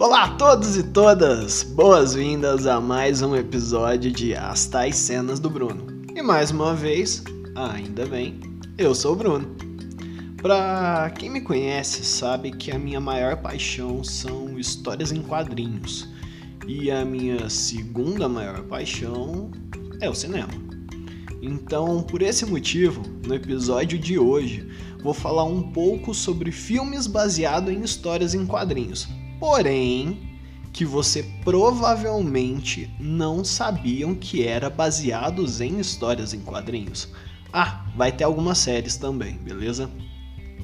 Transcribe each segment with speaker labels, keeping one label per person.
Speaker 1: Olá a todos e todas! Boas-vindas a mais um episódio de As Tais Cenas do Bruno. E mais uma vez, ainda bem, eu sou o Bruno. Pra quem me conhece, sabe que a minha maior paixão são histórias em quadrinhos. E a minha segunda maior paixão é o cinema. Então, por esse motivo, no episódio de hoje, vou falar um pouco sobre filmes baseados em histórias em quadrinhos. Porém, que você provavelmente não sabiam que era baseados em histórias em quadrinhos. Ah, vai ter algumas séries também, beleza?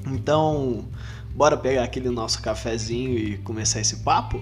Speaker 1: Então, bora pegar aquele nosso cafezinho e começar esse papo?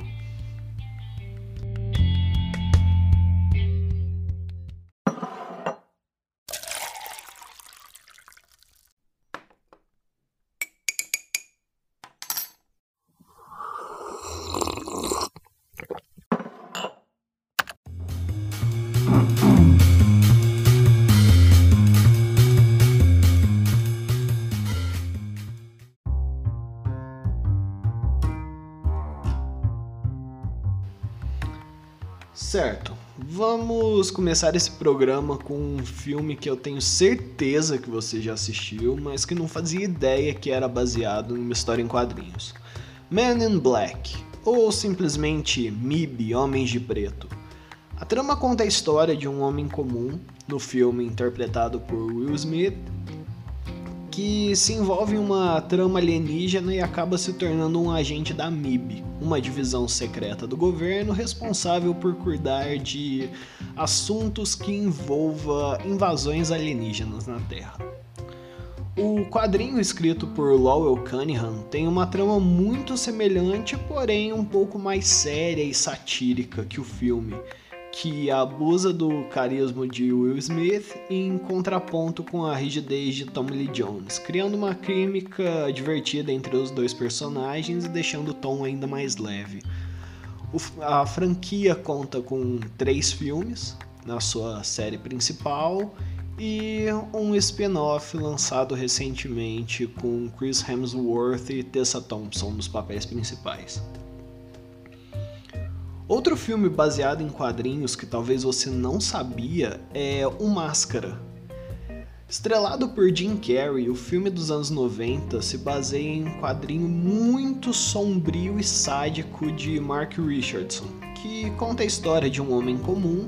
Speaker 1: Certo, vamos começar esse programa com um filme que eu tenho certeza que você já assistiu, mas que não fazia ideia que era baseado numa história em quadrinhos. Man in Black, ou simplesmente MIB Homens de Preto. A trama conta a história de um homem comum, no filme interpretado por Will Smith, que se envolve em uma trama alienígena e acaba se tornando um agente da MIB, uma divisão secreta do governo responsável por cuidar de assuntos que envolva invasões alienígenas na Terra. O quadrinho escrito por Lowell Cunningham tem uma trama muito semelhante, porém um pouco mais séria e satírica que o filme, que abusa do carisma de Will Smith em contraponto com a rigidez de Tommy Lee Jones, criando uma química divertida entre os dois personagens e deixando o tom ainda mais leve. O, a franquia conta com três filmes na sua série principal e um spin-off lançado recentemente com Chris Hemsworth e Tessa Thompson nos papéis principais. Outro filme baseado em quadrinhos que talvez você não sabia é O Máscara. Estrelado por Jim Carrey, o filme dos anos 90 se baseia em um quadrinho muito sombrio e sádico de Mark Richardson, que conta a história de um homem comum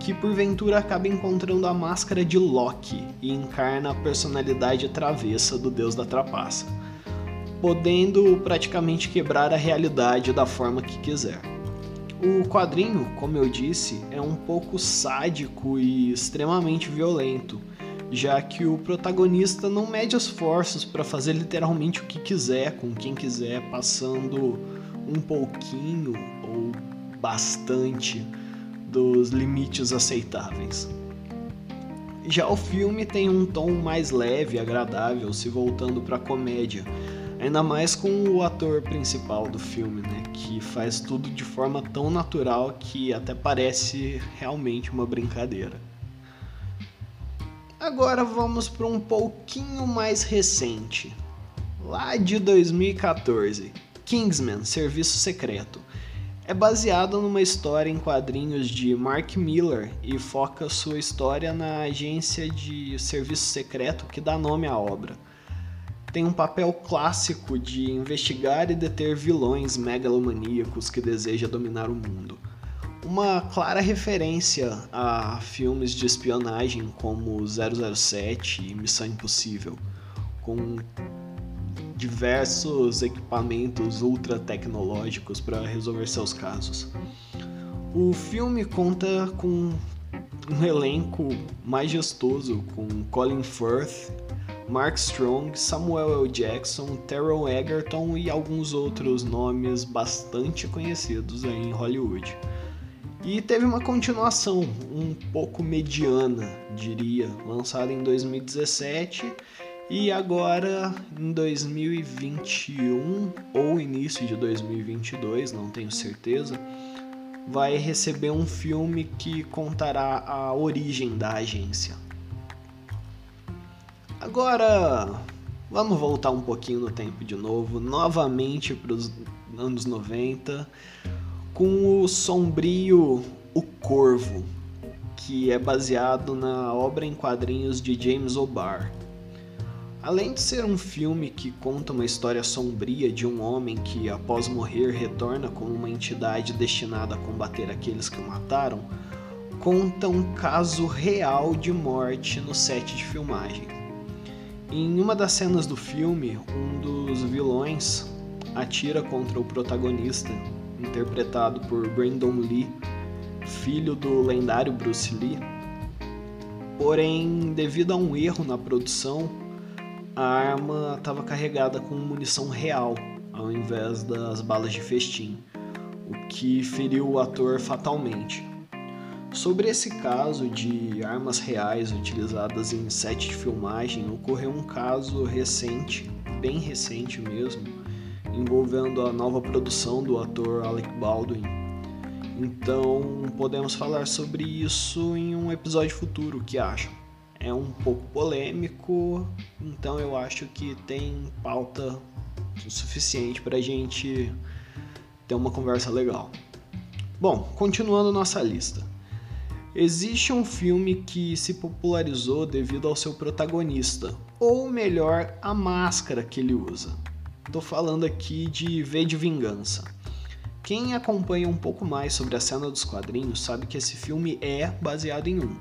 Speaker 1: que porventura acaba encontrando a máscara de Loki e encarna a personalidade travessa do deus da trapaça, podendo praticamente quebrar a realidade da forma que quiser. O quadrinho, como eu disse, é um pouco sádico e extremamente violento, já que o protagonista não mede esforços para fazer literalmente o que quiser com quem quiser, passando um pouquinho ou bastante dos limites aceitáveis. Já o filme tem um tom mais leve e agradável, se voltando para a comédia, Ainda mais com o ator principal do filme, né? Que faz tudo de forma tão natural que até parece realmente uma brincadeira. Agora vamos para um pouquinho mais recente. Lá de 2014, Kingsman Serviço Secreto. É baseado numa história em quadrinhos de Mark Miller e foca sua história na agência de serviço secreto que dá nome à obra tem um papel clássico de investigar e deter vilões megalomaníacos que deseja dominar o mundo. Uma clara referência a filmes de espionagem como 007 e Missão Impossível, com diversos equipamentos ultra tecnológicos para resolver seus casos. O filme conta com um elenco majestoso com Colin Firth Mark Strong, Samuel L. Jackson, Terrell Egerton e alguns outros nomes bastante conhecidos em Hollywood. E teve uma continuação um pouco mediana, diria, lançada em 2017 e agora em 2021 ou início de 2022, não tenho certeza, vai receber um filme que contará a origem da agência. Agora, Vamos voltar um pouquinho no tempo de novo, novamente para os anos 90, com o sombrio O Corvo, que é baseado na obra em quadrinhos de James O'Barr. Além de ser um filme que conta uma história sombria de um homem que, após morrer, retorna como uma entidade destinada a combater aqueles que o mataram, conta um caso real de morte no set de filmagem. Em uma das cenas do filme, um dos vilões atira contra o protagonista, interpretado por Brandon Lee, filho do lendário Bruce Lee. Porém, devido a um erro na produção, a arma estava carregada com munição real, ao invés das balas de festim, o que feriu o ator fatalmente. Sobre esse caso de armas reais utilizadas em set de filmagem, ocorreu um caso recente, bem recente mesmo, envolvendo a nova produção do ator Alec Baldwin. Então, podemos falar sobre isso em um episódio futuro, o que acham? É um pouco polêmico, então eu acho que tem pauta o suficiente para a gente ter uma conversa legal. Bom, continuando nossa lista. Existe um filme que se popularizou devido ao seu protagonista, ou melhor, a máscara que ele usa. Tô falando aqui de V de Vingança. Quem acompanha um pouco mais sobre a cena dos quadrinhos sabe que esse filme é baseado em um.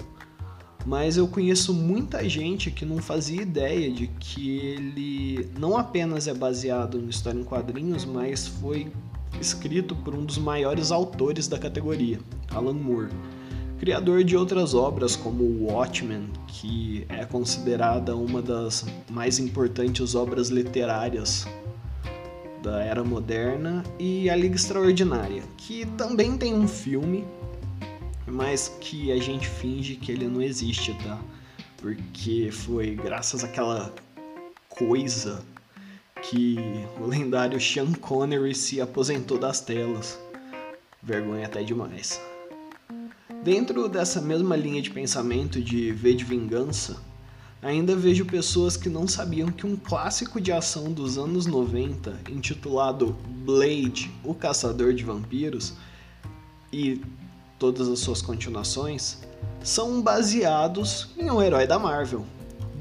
Speaker 1: Mas eu conheço muita gente que não fazia ideia de que ele não apenas é baseado em história em quadrinhos, mas foi escrito por um dos maiores autores da categoria, Alan Moore criador de outras obras como Watchmen, que é considerada uma das mais importantes obras literárias da era moderna, e A Liga Extraordinária, que também tem um filme, mas que a gente finge que ele não existe, tá? Porque foi graças àquela coisa que o lendário Sean Connery se aposentou das telas. Vergonha até demais. Dentro dessa mesma linha de pensamento de V de vingança, ainda vejo pessoas que não sabiam que um clássico de ação dos anos 90, intitulado Blade, o Caçador de Vampiros, e todas as suas continuações, são baseados em um herói da Marvel.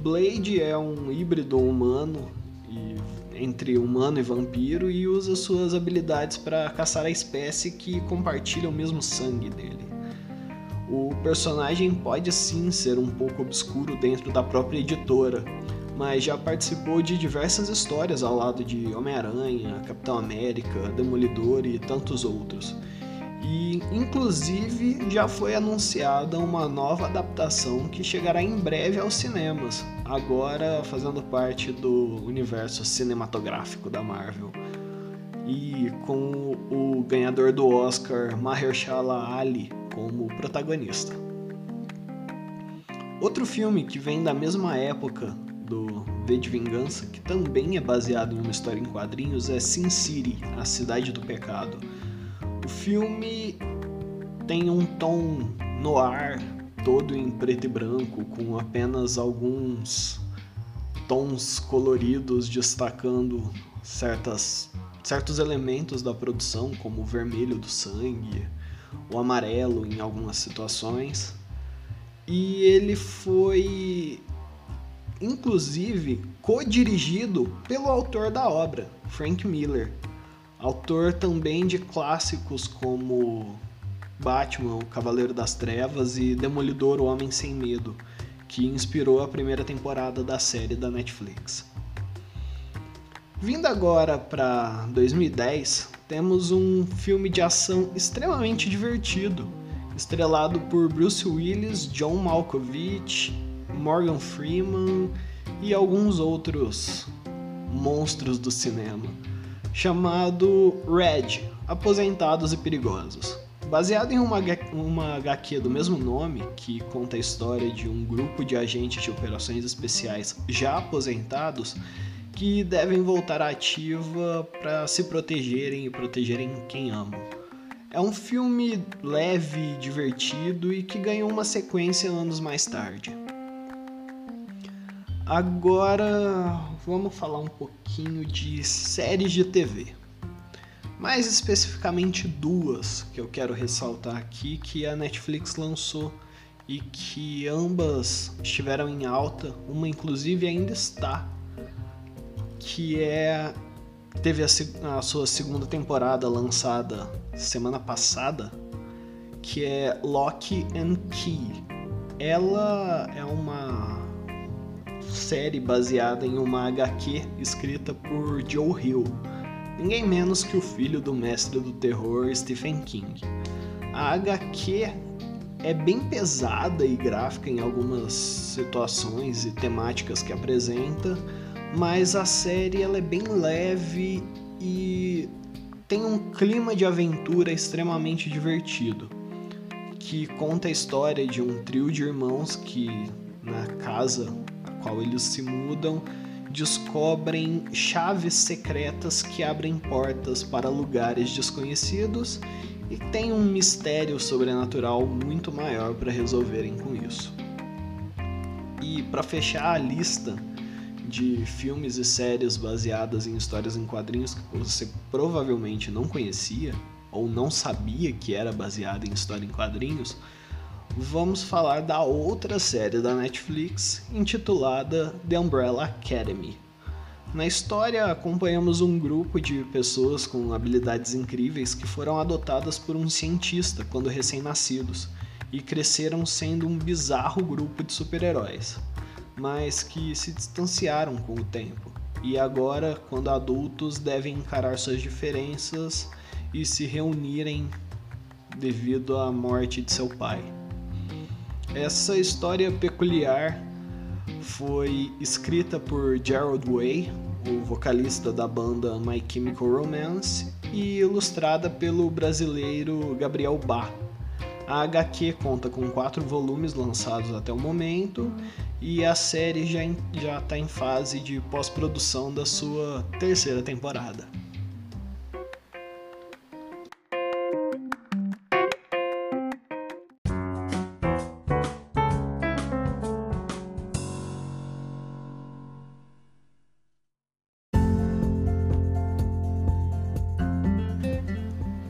Speaker 1: Blade é um híbrido humano entre humano e vampiro e usa suas habilidades para caçar a espécie que compartilha o mesmo sangue dele. O personagem pode sim ser um pouco obscuro dentro da própria editora, mas já participou de diversas histórias ao lado de Homem-Aranha, Capitão América, Demolidor e tantos outros. E inclusive já foi anunciada uma nova adaptação que chegará em breve aos cinemas, agora fazendo parte do universo cinematográfico da Marvel. E com o ganhador do Oscar, Mahershala Ali, como protagonista. Outro filme que vem da mesma época do V de Vingança, que também é baseado em uma história em quadrinhos, é Sin City, A Cidade do Pecado. O filme tem um tom no ar, todo em preto e branco, com apenas alguns tons coloridos destacando certas, certos elementos da produção, como o vermelho do sangue, o amarelo em algumas situações. E ele foi inclusive co-dirigido pelo autor da obra, Frank Miller, autor também de clássicos como Batman, o Cavaleiro das Trevas e Demolidor, o Homem Sem Medo, que inspirou a primeira temporada da série da Netflix. Vindo agora para 2010, temos um filme de ação extremamente divertido, estrelado por Bruce Willis, John Malkovich, Morgan Freeman e alguns outros monstros do cinema, chamado Red Aposentados e Perigosos. Baseado em uma, uma HQ do mesmo nome, que conta a história de um grupo de agentes de operações especiais já aposentados que devem voltar à ativa para se protegerem e protegerem quem amam. É um filme leve, divertido e que ganhou uma sequência anos mais tarde. Agora, vamos falar um pouquinho de séries de TV. Mais especificamente duas que eu quero ressaltar aqui que a Netflix lançou e que ambas estiveram em alta, uma inclusive ainda está, que é teve a, a sua segunda temporada lançada semana passada, que é Lock and Key. Ela é uma série baseada em uma HQ escrita por Joe Hill, ninguém menos que o filho do mestre do terror Stephen King. A HQ é bem pesada e gráfica em algumas situações e temáticas que apresenta, mas a série ela é bem leve e tem um clima de aventura extremamente divertido, que conta a história de um trio de irmãos que na casa a qual eles se mudam descobrem chaves secretas que abrem portas para lugares desconhecidos e tem um mistério sobrenatural muito maior para resolverem com isso. E para fechar a lista de filmes e séries baseadas em histórias em quadrinhos que você provavelmente não conhecia ou não sabia que era baseada em história em quadrinhos, vamos falar da outra série da Netflix intitulada The Umbrella Academy. Na história, acompanhamos um grupo de pessoas com habilidades incríveis que foram adotadas por um cientista quando recém-nascidos e cresceram sendo um bizarro grupo de super-heróis, mas que se distanciaram com o tempo e agora, quando adultos, devem encarar suas diferenças e se reunirem devido à morte de seu pai. Essa história peculiar foi escrita por Gerald Way, o vocalista da banda My Chemical Romance, e ilustrada pelo brasileiro Gabriel Bá. A HQ conta com quatro volumes lançados até o momento e a série já está em fase de pós-produção da sua terceira temporada.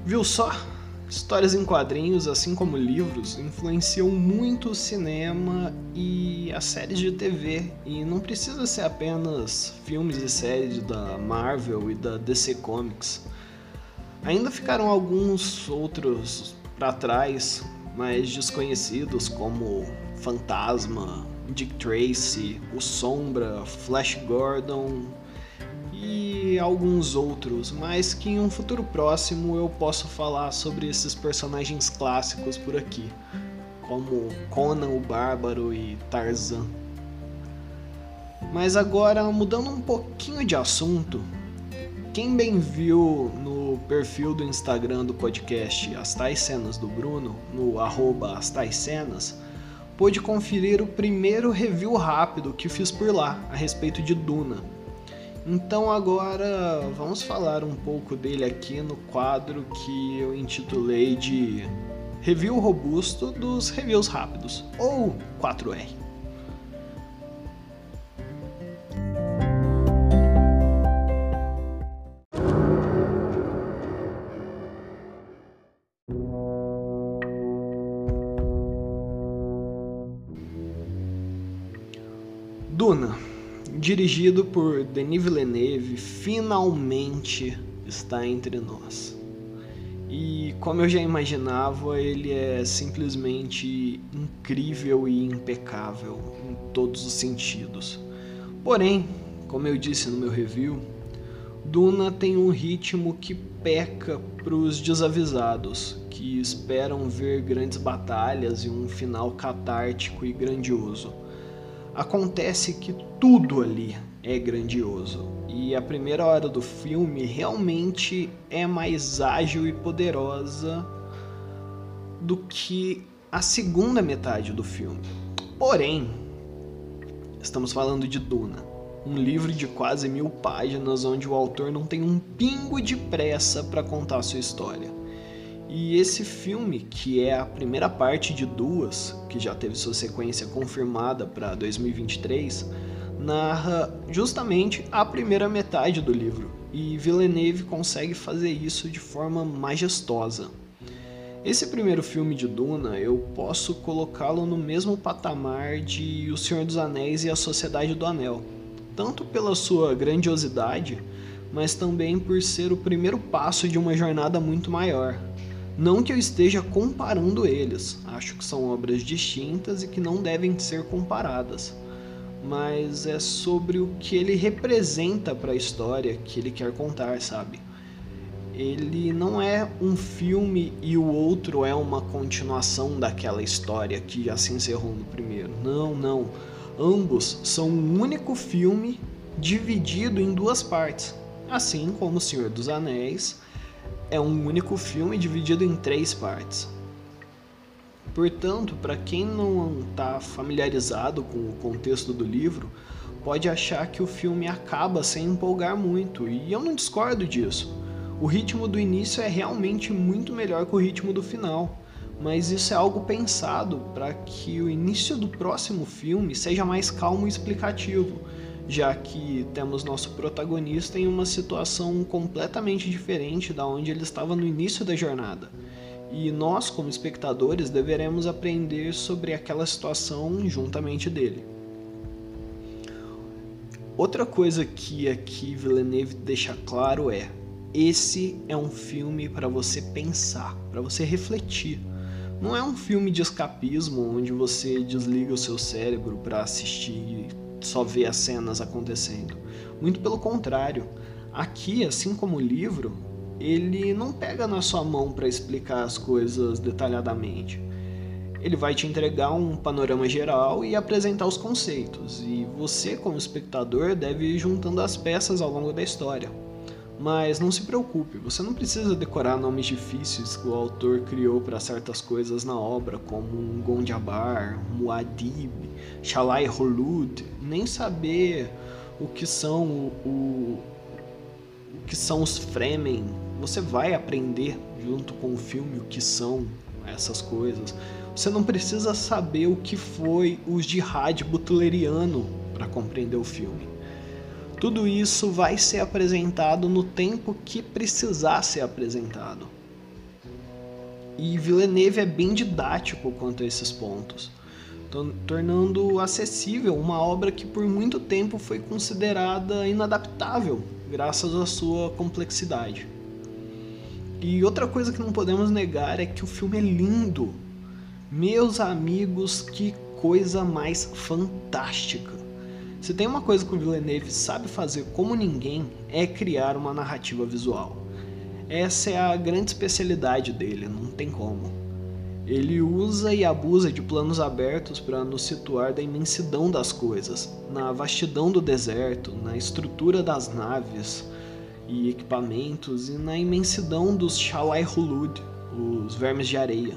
Speaker 1: Viu só? Histórias em quadrinhos, assim como livros, influenciam muito o cinema e as séries de TV. E não precisa ser apenas filmes e séries da Marvel e da DC Comics. Ainda ficaram alguns outros para trás, mais desconhecidos, como Fantasma, Dick Tracy, O Sombra, Flash Gordon, e alguns outros, mas que em um futuro próximo eu posso falar sobre esses personagens clássicos por aqui, como Conan o Bárbaro e Tarzan. Mas agora, mudando um pouquinho de assunto, quem bem viu no perfil do Instagram do podcast As Tais Cenas do Bruno, no arroba As Tais Cenas, pôde conferir o primeiro review rápido que fiz por lá a respeito de Duna então agora vamos falar um pouco dele aqui no quadro que eu intitulei de Review Robusto dos Reviews Rápidos, ou 4R. Dirigido por Denis Villeneuve, finalmente está entre nós. E como eu já imaginava, ele é simplesmente incrível e impecável em todos os sentidos. Porém, como eu disse no meu review, Duna tem um ritmo que peca para os desavisados, que esperam ver grandes batalhas e um final catártico e grandioso acontece que tudo ali é grandioso. E a primeira hora do filme realmente é mais ágil e poderosa do que a segunda metade do filme. Porém, estamos falando de Duna, um livro de quase mil páginas onde o autor não tem um pingo de pressa para contar sua história. E esse filme, que é a primeira parte de duas, que já teve sua sequência confirmada para 2023, narra justamente a primeira metade do livro, e Villeneuve consegue fazer isso de forma majestosa. Esse primeiro filme de Duna eu posso colocá-lo no mesmo patamar de O Senhor dos Anéis e a Sociedade do Anel, tanto pela sua grandiosidade, mas também por ser o primeiro passo de uma jornada muito maior. Não que eu esteja comparando eles, acho que são obras distintas e que não devem ser comparadas mas é sobre o que ele representa para a história que ele quer contar, sabe? Ele não é um filme e o outro é uma continuação daquela história que já se encerrou no primeiro. Não, não. Ambos são um único filme dividido em duas partes. Assim como O Senhor dos Anéis é um único filme dividido em três partes. Portanto, para quem não está familiarizado com o contexto do livro, pode achar que o filme acaba sem empolgar muito, e eu não discordo disso. O ritmo do início é realmente muito melhor que o ritmo do final, mas isso é algo pensado para que o início do próximo filme seja mais calmo e explicativo, já que temos nosso protagonista em uma situação completamente diferente da onde ele estava no início da jornada e nós, como espectadores, deveremos aprender sobre aquela situação juntamente dele. Outra coisa que aqui Villeneuve deixa claro é: esse é um filme para você pensar, para você refletir. Não é um filme de escapismo onde você desliga o seu cérebro para assistir só ver as cenas acontecendo. Muito pelo contrário. Aqui, assim como o livro, ele não pega na sua mão para explicar as coisas detalhadamente. Ele vai te entregar um panorama geral e apresentar os conceitos, e você, como espectador, deve ir juntando as peças ao longo da história. Mas não se preocupe, você não precisa decorar nomes difíceis que o autor criou para certas coisas na obra, como Gondiabar, Muad'Dib, Shalai Holud, nem saber o que são o, o, que são os Fremen, você vai aprender junto com o filme o que são essas coisas. Você não precisa saber o que foi o jihad butleriano para compreender o filme. Tudo isso vai ser apresentado no tempo que precisar ser apresentado. E Villeneuve é bem didático quanto a esses pontos, tornando acessível uma obra que por muito tempo foi considerada inadaptável, graças à sua complexidade. E outra coisa que não podemos negar é que o filme é lindo. Meus amigos, que coisa mais fantástica. Se tem uma coisa que o Villeneuve sabe fazer como ninguém, é criar uma narrativa visual. Essa é a grande especialidade dele, não tem como. Ele usa e abusa de planos abertos para nos situar da imensidão das coisas, na vastidão do deserto, na estrutura das naves, e equipamentos e na imensidão dos Shalai Hulud, os vermes de areia.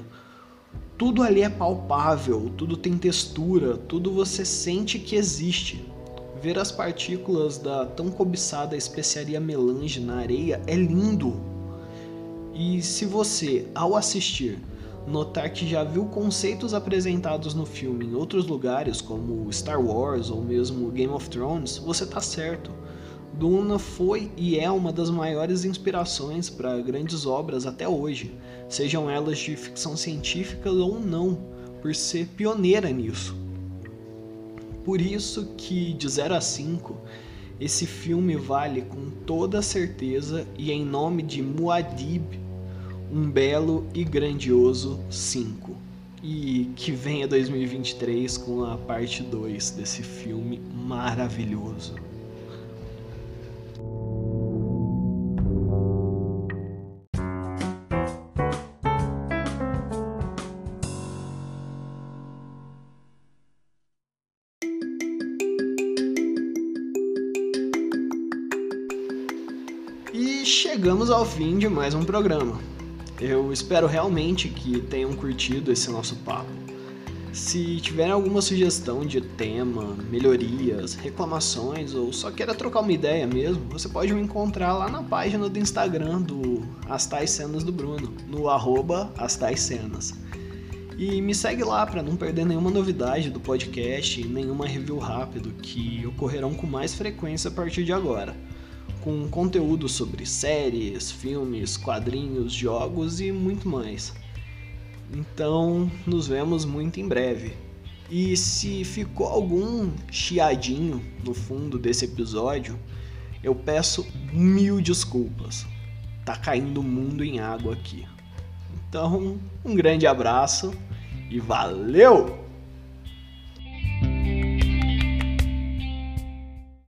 Speaker 1: Tudo ali é palpável, tudo tem textura, tudo você sente que existe. Ver as partículas da tão cobiçada especiaria melange na areia é lindo. E se você, ao assistir, notar que já viu conceitos apresentados no filme em outros lugares, como Star Wars ou mesmo Game of Thrones, você está certo Duna foi e é uma das maiores inspirações para grandes obras até hoje, sejam elas de ficção científica ou não, por ser pioneira nisso. Por isso que de 0 a 5, esse filme vale com toda certeza e em nome de Muad'Dib, um belo e grandioso 5. E que venha 2023 com a parte 2 desse filme maravilhoso. Chegamos ao fim de mais um programa. Eu espero realmente que tenham curtido esse nosso papo. Se tiverem alguma sugestão de tema, melhorias, reclamações ou só queira trocar uma ideia mesmo, você pode me encontrar lá na página do Instagram do As Tais Cenas do Bruno, no arroba As Tais Cenas. E me segue lá para não perder nenhuma novidade do podcast e nenhuma review rápido que ocorrerão com mais frequência a partir de agora, com conteúdo sobre séries, filmes, quadrinhos, jogos e muito mais. Então, nos vemos muito em breve. E se ficou algum chiadinho no fundo desse episódio, eu peço mil desculpas. Tá caindo o mundo em água aqui. Então, um grande abraço e valeu!